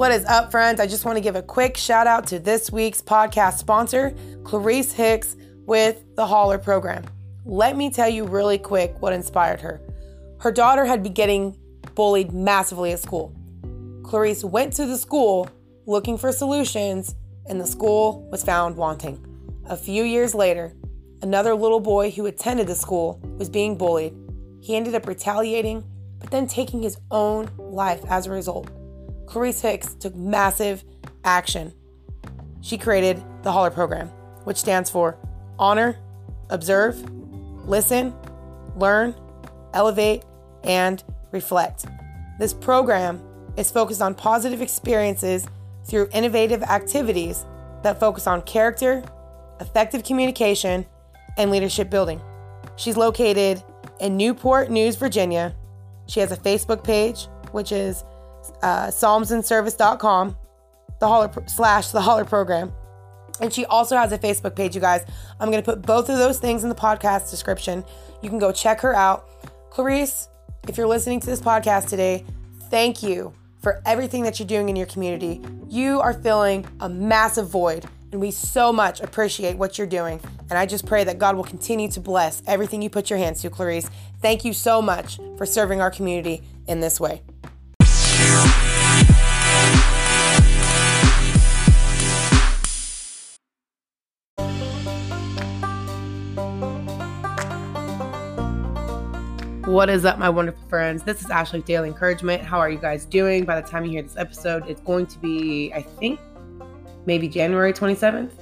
What is up, friends? I just want to give a quick shout out to this week's podcast sponsor, Clarice Hicks with the Holler program. Let me tell you really quick what inspired her. Her daughter had been getting bullied massively at school. Clarice went to the school looking for solutions, and the school was found wanting. A few years later, another little boy who attended the school was being bullied. He ended up retaliating, but then taking his own life as a result. Clarice Hicks took massive action. She created the Holler program, which stands for Honor, Observe, Listen, Learn, Elevate, and Reflect. This program is focused on positive experiences through innovative activities that focus on character, effective communication, and leadership building. She's located in Newport News, Virginia. She has a Facebook page, which is uh, psalmsandservice.com, the holler slash the holler program. And she also has a Facebook page, you guys. I'm going to put both of those things in the podcast description. You can go check her out. Clarice, if you're listening to this podcast today, thank you for everything that you're doing in your community. You are filling a massive void, and we so much appreciate what you're doing. And I just pray that God will continue to bless everything you put your hands to, Clarice. Thank you so much for serving our community in this way. What is up, my wonderful friends? This is Ashley Daily Encouragement. How are you guys doing? By the time you hear this episode, it's going to be, I think, maybe January 27th.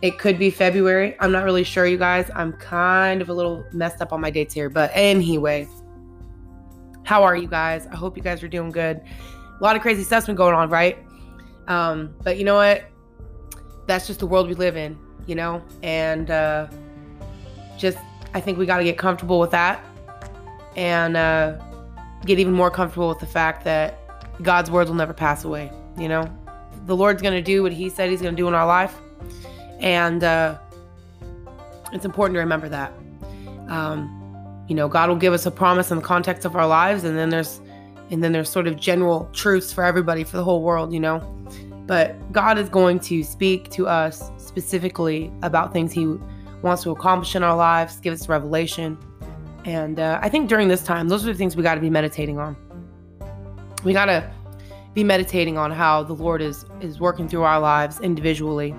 It could be February. I'm not really sure, you guys. I'm kind of a little messed up on my dates here. But anyway, how are you guys? I hope you guys are doing good. A lot of crazy stuff's been going on, right? Um, but you know what? That's just the world we live in, you know? And uh, just, I think we got to get comfortable with that and uh, get even more comfortable with the fact that God's words will never pass away. You know, the Lord's going to do what He said He's going to do in our life, and uh, it's important to remember that. Um, you know, God will give us a promise in the context of our lives, and then there's and then there's sort of general truths for everybody for the whole world. You know, but God is going to speak to us specifically about things He wants to accomplish in our lives, give us revelation and uh, I think during this time, those are the things we got to be meditating on. We got to be meditating on how the Lord is is working through our lives individually,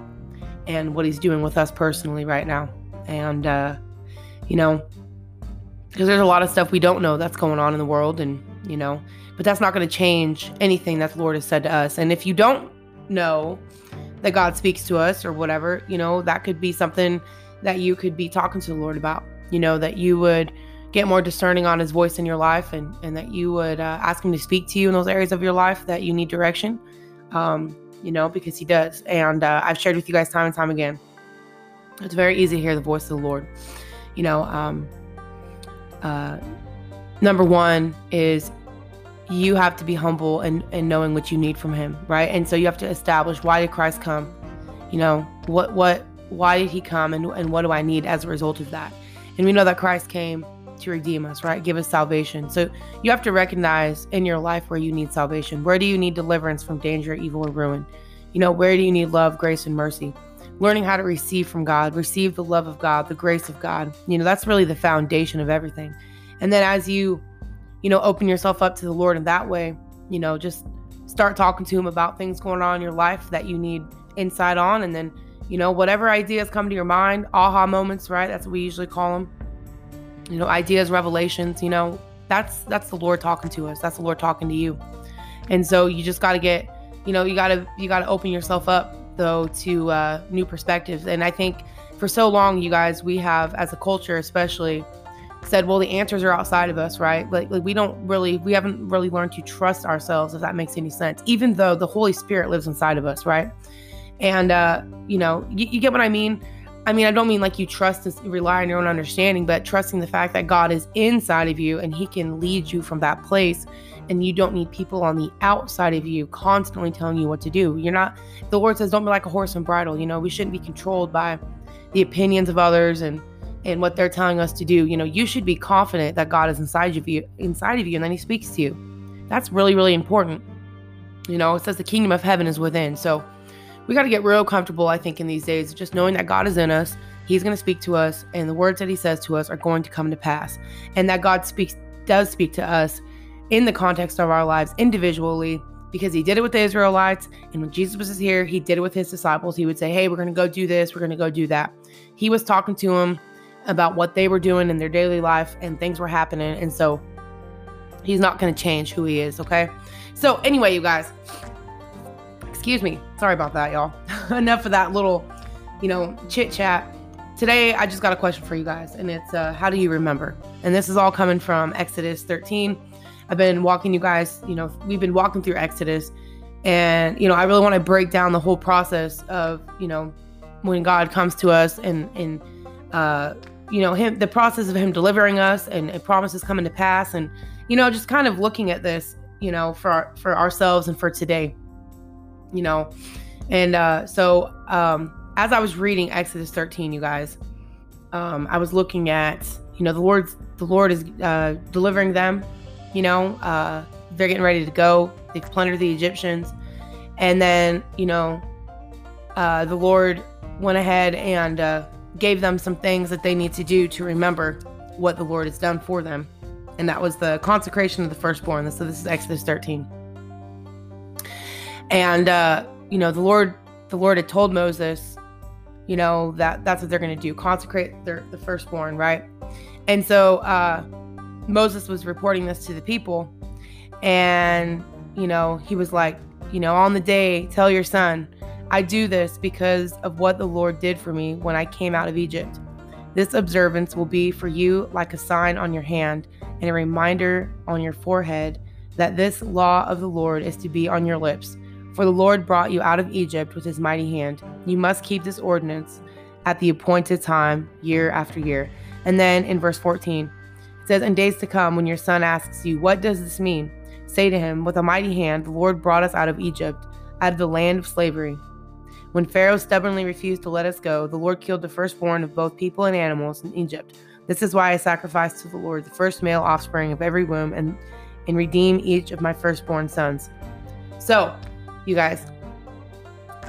and what He's doing with us personally right now. And uh, you know, because there's a lot of stuff we don't know that's going on in the world, and you know, but that's not going to change anything that the Lord has said to us. And if you don't know that God speaks to us or whatever, you know, that could be something that you could be talking to the Lord about. You know, that you would get more discerning on his voice in your life and, and that you would uh, ask him to speak to you in those areas of your life that you need direction, um, you know, because he does. And uh, I've shared with you guys time and time again. It's very easy to hear the voice of the Lord. You know, um, uh, number one is you have to be humble and, and knowing what you need from him, right? And so you have to establish why did Christ come? You know, what, what, why did he come and, and what do I need as a result of that? And we know that Christ came to redeem us, right? Give us salvation. So you have to recognize in your life where you need salvation. Where do you need deliverance from danger, evil, or ruin? You know, where do you need love, grace, and mercy? Learning how to receive from God, receive the love of God, the grace of God. You know, that's really the foundation of everything. And then as you, you know, open yourself up to the Lord in that way, you know, just start talking to Him about things going on in your life that you need insight on. And then, you know, whatever ideas come to your mind, aha moments, right? That's what we usually call them you know ideas revelations you know that's that's the lord talking to us. That's the lord talking to you. And so you just got to get you know you got to you got to open yourself up though to uh, new perspectives. And i think for so long you guys we have as a culture especially said well the answers are outside of us right? Like, like we don't really we haven't really learned to trust ourselves if that makes any sense even though the holy spirit lives inside of us right? And uh you know you, you get what i mean I mean, I don't mean like you trust and rely on your own understanding, but trusting the fact that God is inside of you and He can lead you from that place. And you don't need people on the outside of you constantly telling you what to do. You're not, the Lord says, don't be like a horse and bridle. You know, we shouldn't be controlled by the opinions of others and and what they're telling us to do. You know, you should be confident that God is inside of you, inside of you, and then He speaks to you. That's really, really important. You know, it says the kingdom of heaven is within. So we got to get real comfortable, I think, in these days, just knowing that God is in us. He's going to speak to us, and the words that He says to us are going to come to pass. And that God speaks, does speak to us in the context of our lives individually, because He did it with the Israelites. And when Jesus was here, He did it with His disciples. He would say, Hey, we're going to go do this, we're going to go do that. He was talking to them about what they were doing in their daily life, and things were happening. And so He's not going to change who He is, okay? So, anyway, you guys, excuse me. Sorry about that, y'all. Enough of that little, you know, chit chat. Today, I just got a question for you guys, and it's uh, how do you remember? And this is all coming from Exodus 13. I've been walking you guys, you know, we've been walking through Exodus, and, you know, I really want to break down the whole process of, you know, when God comes to us and, and, uh, you know, him, the process of him delivering us and, and promises coming to pass, and, you know, just kind of looking at this you know, for our, for ourselves and for today, you know. And uh, so um, as I was reading Exodus 13, you guys, um, I was looking at, you know, the Lord, the Lord is uh, delivering them, you know, uh, they're getting ready to go. They plunder the Egyptians, and then, you know, uh, the Lord went ahead and uh, gave them some things that they need to do to remember what the Lord has done for them and that was the consecration of the firstborn. So this is Exodus 13. And uh, you know, the Lord, the Lord had told Moses, you know, that that's what they're going to do, consecrate their the firstborn, right? And so uh, Moses was reporting this to the people, and you know, he was like, you know, on the day, tell your son, I do this because of what the Lord did for me when I came out of Egypt. This observance will be for you like a sign on your hand and a reminder on your forehead that this law of the Lord is to be on your lips. For the Lord brought you out of Egypt with his mighty hand. You must keep this ordinance at the appointed time, year after year. And then in verse 14, it says, In days to come, when your son asks you, What does this mean? Say to him, With a mighty hand, the Lord brought us out of Egypt, out of the land of slavery. When Pharaoh stubbornly refused to let us go, the Lord killed the firstborn of both people and animals in Egypt this is why I sacrifice to the Lord the first male offspring of every womb and, and redeem each of my firstborn sons. So, you guys,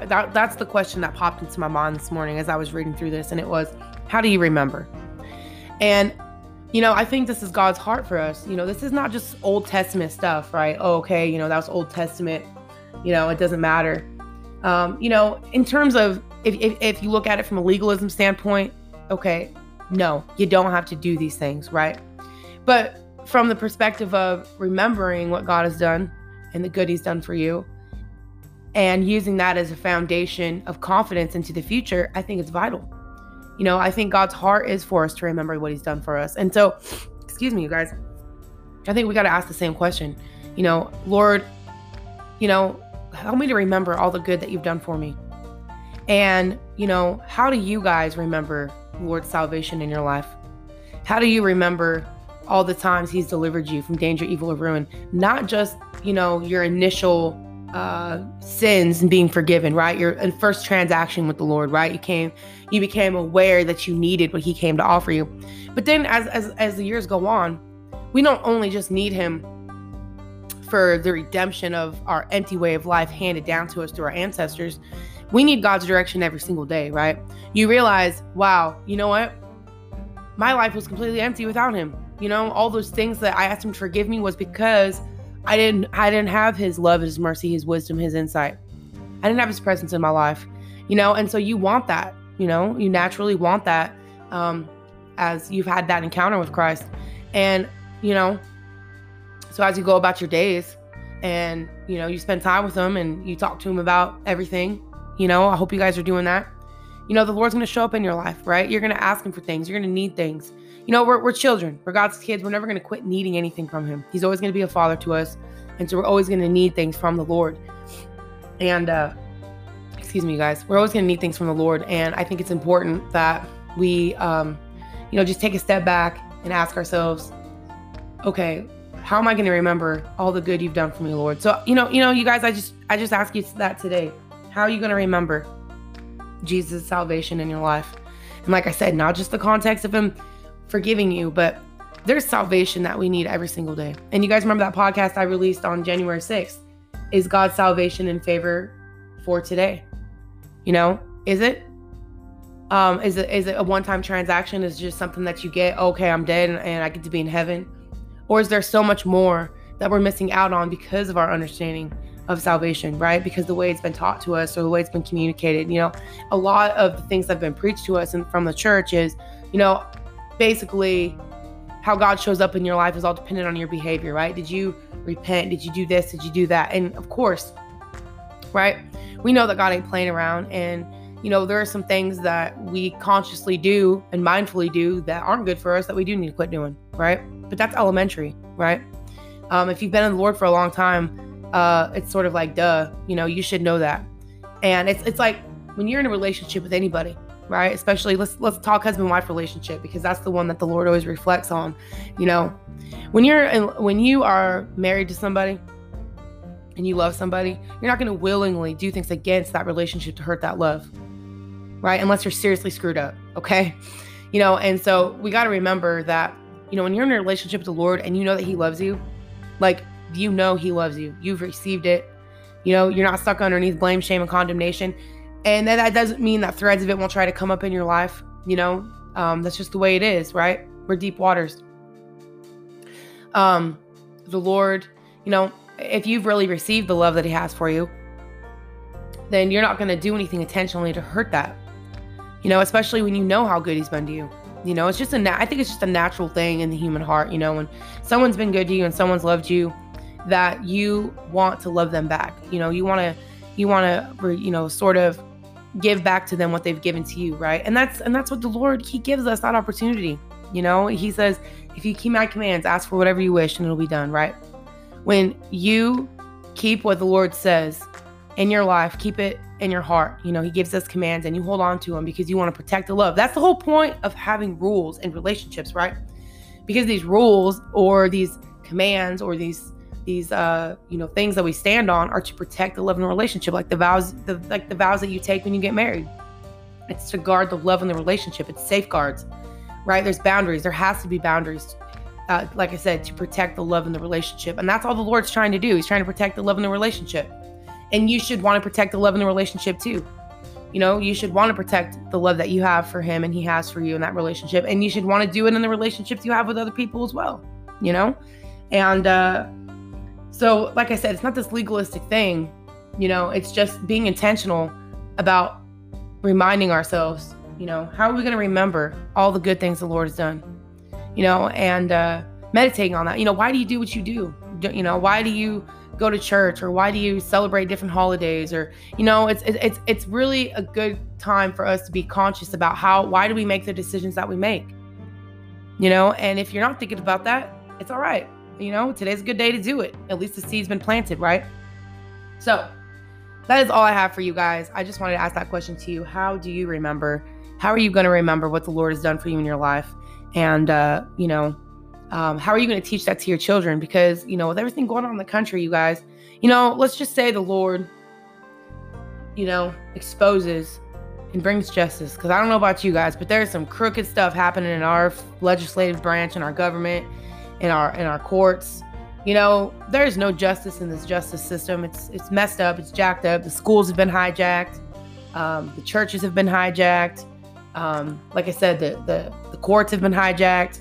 that, that's the question that popped into my mind this morning as I was reading through this, and it was, how do you remember? And, you know, I think this is God's heart for us. You know, this is not just Old Testament stuff, right? Oh, okay, you know, that was Old Testament. You know, it doesn't matter. Um, you know, in terms of if, if, if you look at it from a legalism standpoint, okay, no, you don't have to do these things, right? But from the perspective of remembering what God has done and the good He's done for you, and using that as a foundation of confidence into the future, I think it's vital. You know, I think God's heart is for us to remember what He's done for us. And so, excuse me, you guys, I think we got to ask the same question. You know, Lord, you know, help me to remember all the good that you've done for me. And, you know, how do you guys remember Lord's salvation in your life? How do you remember all the times He's delivered you from danger, evil, or ruin? Not just, you know, your initial uh, sins and being forgiven, right? Your first transaction with the Lord, right? You came, you became aware that you needed what He came to offer you. But then, as as as the years go on, we don't only just need Him for the redemption of our empty way of life handed down to us through our ancestors we need God's direction every single day, right? You realize, wow, you know what? My life was completely empty without him. You know, all those things that I asked him to forgive me was because I didn't I didn't have his love, his mercy, his wisdom, his insight. I didn't have his presence in my life. You know, and so you want that, you know, you naturally want that um as you've had that encounter with Christ. And, you know, so as you go about your days and, you know, you spend time with him and you talk to him about everything, you know, I hope you guys are doing that. You know, the Lord's going to show up in your life, right? You're going to ask Him for things. You're going to need things. You know, we're, we're children. We're God's kids. We're never going to quit needing anything from Him. He's always going to be a father to us. And so we're always going to need things from the Lord. And, uh, excuse me, guys, we're always going to need things from the Lord. And I think it's important that we, um, you know, just take a step back and ask ourselves, okay, how am I going to remember all the good you've done for me, Lord? So, you know, you know, you guys, I just, I just ask you that today. How are you going to remember Jesus' salvation in your life? And like I said, not just the context of Him forgiving you, but there's salvation that we need every single day. And you guys remember that podcast I released on January 6th? is God's salvation in favor for today? You know, is it? Um, is it is it a one-time transaction? Is just something that you get? Okay, I'm dead and, and I get to be in heaven, or is there so much more that we're missing out on because of our understanding of salvation, right? Because the way it's been taught to us or the way it's been communicated, you know, a lot of the things that have been preached to us and from the church is, you know, basically how God shows up in your life is all dependent on your behavior, right? Did you repent? Did you do this? Did you do that? And of course, right? We know that God ain't playing around and you know, there are some things that we consciously do and mindfully do that aren't good for us that we do need to quit doing, right? But that's elementary, right? Um, if you've been in the Lord for a long time, uh, it's sort of like, duh, you know, you should know that. And it's it's like when you're in a relationship with anybody, right? Especially let's let's talk husband wife relationship because that's the one that the Lord always reflects on. You know, when you're when you are married to somebody and you love somebody, you're not going to willingly do things against that relationship to hurt that love, right? Unless you're seriously screwed up, okay? You know, and so we got to remember that you know when you're in a relationship with the Lord and you know that He loves you, like you know He loves you, you've received it. You know, you're not stuck underneath blame, shame, and condemnation and that, that doesn't mean that threads of it won't try to come up in your life. You know, um, that's just the way it is, right? We're deep waters. Um, the Lord, you know, if you've really received the love that He has for you, then you're not going to do anything intentionally to hurt that. You know, especially when you know how good He's been to you. You know, it's just a, na- I think it's just a natural thing in the human heart. You know, when someone's been good to you and someone's loved you, that you want to love them back. You know, you want to, you want to, you know, sort of give back to them what they've given to you, right? And that's and that's what the Lord he gives us that opportunity. You know, he says, if you keep my commands, ask for whatever you wish and it'll be done, right? When you keep what the Lord says in your life, keep it in your heart. You know, he gives us commands and you hold on to them because you want to protect the love. That's the whole point of having rules in relationships, right? Because these rules or these commands or these these uh you know things that we stand on are to protect the love in the relationship like the vows the like the vows that you take when you get married. It's to guard the love in the relationship. It's safeguards right? There's boundaries. There has to be boundaries uh, like i said to protect the love in the relationship. And that's all the lord's trying to do. He's trying to protect the love in the relationship. And you should want to protect the love in the relationship too. You know you should want to protect the love that you have for him and he has for you in that relationship. And you should want to do it in the relationships you have with other people as well you know? And uh so, like I said, it's not this legalistic thing, you know, it's just being intentional about reminding ourselves, you know, how are we going to remember all the good things the Lord has done, you know, and uh, meditating on that. You know, why do you do what you do? You know, why do you go to church or why do you celebrate different holidays or you know it's it's it's really a good time for us to be conscious about how why do we make the decisions that we make you know and if you're not thinking about that it's all right you know, today's a good day to do it. At least the seed's been planted, right? So, that is all I have for you guys. I just wanted to ask that question to you. How do you remember? How are you going to remember what the Lord has done for you in your life? And, uh, you know, um, how are you going to teach that to your children? Because, you know, with everything going on in the country, you guys, you know, let's just say the Lord, you know, exposes and brings justice. Because I don't know about you guys, but there's some crooked stuff happening in our legislative branch and our government in our in our courts. You know, there's no justice in this justice system. It's it's messed up. It's jacked up. The schools have been hijacked. Um, the churches have been hijacked. Um, like I said, the, the the courts have been hijacked.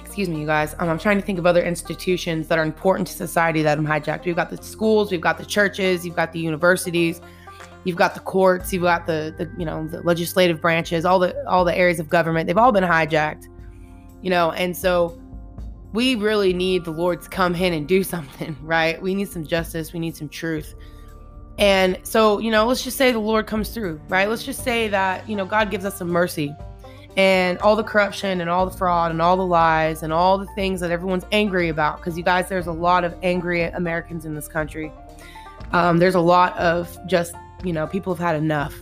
Excuse me, you guys. Um, I'm trying to think of other institutions that are important to society that have hijacked. We've got the schools, we've got the churches, you've got the universities, you've got the courts, you've got the, the you know the legislative branches, all the all the areas of government. They've all been hijacked you know, and so we really need the Lord to come in and do something, right? We need some justice, we need some truth. And so, you know, let's just say the Lord comes through, right? Let's just say that, you know, God gives us some mercy and all the corruption and all the fraud and all the lies and all the things that everyone's angry about. Because, you guys, there's a lot of angry Americans in this country. Um, there's a lot of just, you know, people have had enough.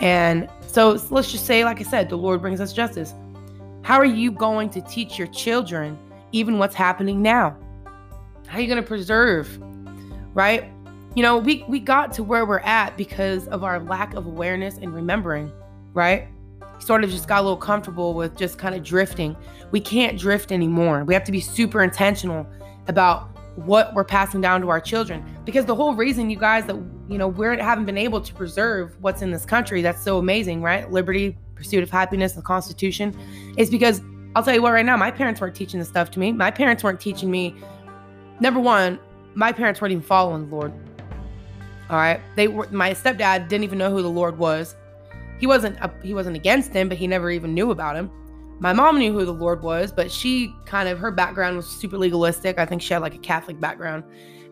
And so let's just say, like I said, the Lord brings us justice. How are you going to teach your children even what's happening now? How are you going to preserve, right? You know, we, we got to where we're at because of our lack of awareness and remembering, right? Sort of just got a little comfortable with just kind of drifting. We can't drift anymore. We have to be super intentional about what we're passing down to our children. Because the whole reason, you guys, that you know we haven't been able to preserve what's in this country that's so amazing, right? Liberty, pursuit of happiness, the Constitution, is because I'll tell you what. Right now, my parents weren't teaching this stuff to me. My parents weren't teaching me. Number one, my parents weren't even following the Lord. All right, they were. My stepdad didn't even know who the Lord was. He wasn't. A, he wasn't against him, but he never even knew about him. My mom knew who the Lord was, but she kind of her background was super legalistic. I think she had like a Catholic background,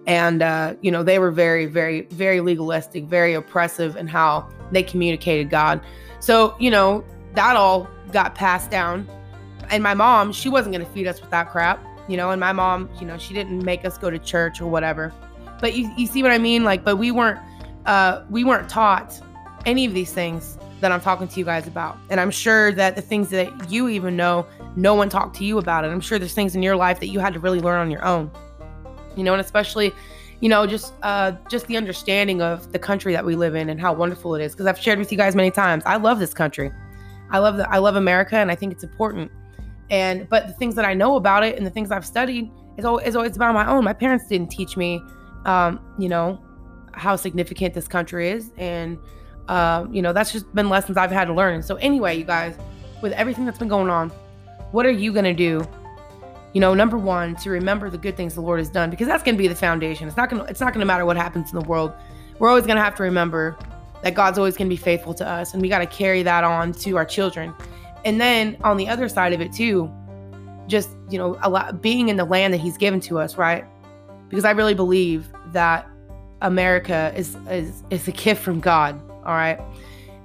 and uh, you know they were very, very, very legalistic, very oppressive in how they communicated God. So you know that all got passed down. And my mom, she wasn't going to feed us with that crap, you know. And my mom, you know, she didn't make us go to church or whatever. But you, you see what I mean? Like, but we weren't, uh, we weren't taught any of these things that I'm talking to you guys about. And I'm sure that the things that you even know, no one talked to you about it. I'm sure there's things in your life that you had to really learn on your own. You know, and especially, you know, just uh just the understanding of the country that we live in and how wonderful it is. Because I've shared with you guys many times. I love this country. I love the I love America and I think it's important. And but the things that I know about it and the things I've studied is always, is always about my own. My parents didn't teach me um, you know, how significant this country is and uh, you know, that's just been lessons I've had to learn. So anyway, you guys, with everything that's been going on, what are you to do? You know, number 1, to remember the good things the Lord has done because that's going to be the foundation. It's not going to it's not going to matter what happens in the world. We're always going to have to remember that God's always going to be faithful to us and we got to carry that on to our children. And then on the other side of it too, just, you know, a lot being in the land that he's given to us, right? Because I really believe that America is is is a gift from God all right.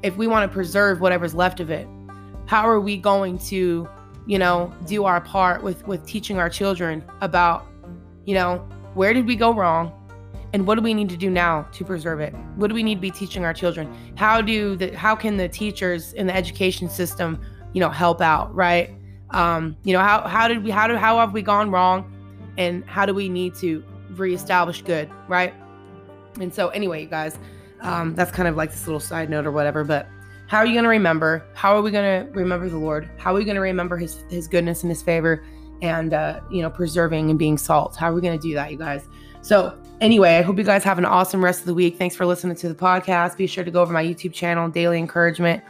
If we want to preserve whatever's left of it, how are we going to, you know, do our part with with teaching our children about, you know, where did we go wrong? And what do we need to do now to preserve it? What do we need to be teaching our children? How do the how can the teachers in the education system, you know, help out, right? Um, you know, how how did we how do how have we gone wrong and how do we need to reestablish good, right? And so anyway, you guys, um, that's kind of like this little side note or whatever. But how are you going to remember? How are we going to remember the Lord? How are we going to remember His His goodness and His favor, and uh, you know, preserving and being salt? How are we going to do that, you guys? So anyway, I hope you guys have an awesome rest of the week. Thanks for listening to the podcast. Be sure to go over my YouTube channel, Daily Encouragement.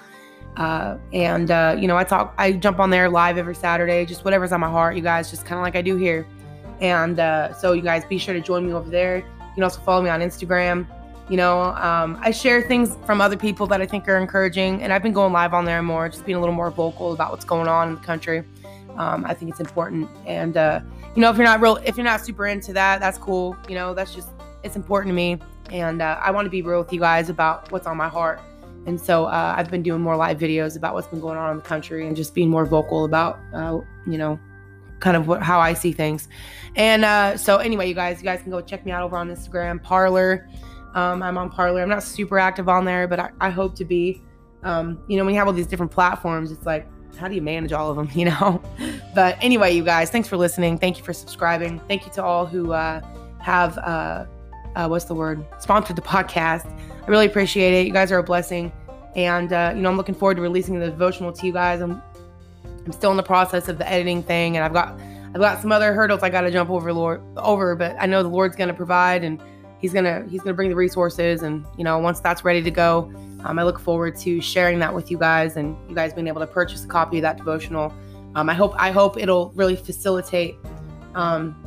Uh, and uh, you know, I talk, I jump on there live every Saturday, just whatever's on my heart, you guys, just kind of like I do here. And uh, so, you guys, be sure to join me over there. You can also follow me on Instagram you know, um, I share things from other people that I think are encouraging, and I've been going live on there more, just being a little more vocal about what's going on in the country. Um, I think it's important, and uh, you know, if you're not real, if you're not super into that, that's cool. You know, that's just it's important to me, and uh, I want to be real with you guys about what's on my heart. And so uh, I've been doing more live videos about what's been going on in the country and just being more vocal about, uh, you know, kind of what, how I see things. And uh, so anyway, you guys, you guys can go check me out over on Instagram, Parler. Um, I'm on Parler. I'm not super active on there, but I, I hope to be. Um, you know, when you have all these different platforms, it's like, how do you manage all of them, you know? but anyway, you guys, thanks for listening. Thank you for subscribing. Thank you to all who uh, have, uh, uh, what's the word, sponsored the podcast. I really appreciate it. You guys are a blessing. And, uh, you know, I'm looking forward to releasing the devotional to you guys. I'm, I'm still in the process of the editing thing, and I've got, I've got some other hurdles I got to jump over, Lord, over, but I know the Lord's going to provide and he's gonna he's gonna bring the resources and you know once that's ready to go um, i look forward to sharing that with you guys and you guys being able to purchase a copy of that devotional. Um, i hope i hope it'll really facilitate um,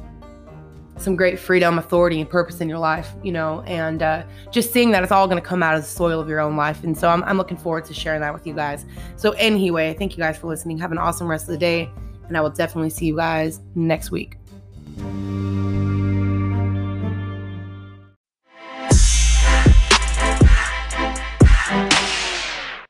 some great freedom authority and purpose in your life you know and uh, just seeing that it's all going to come out of the soil of your own life. And so I'm, I'm looking forward to sharing that with you guys. So anyway thank you guys for listening. Have an awesome rest of the day and i will definitely see you guys next week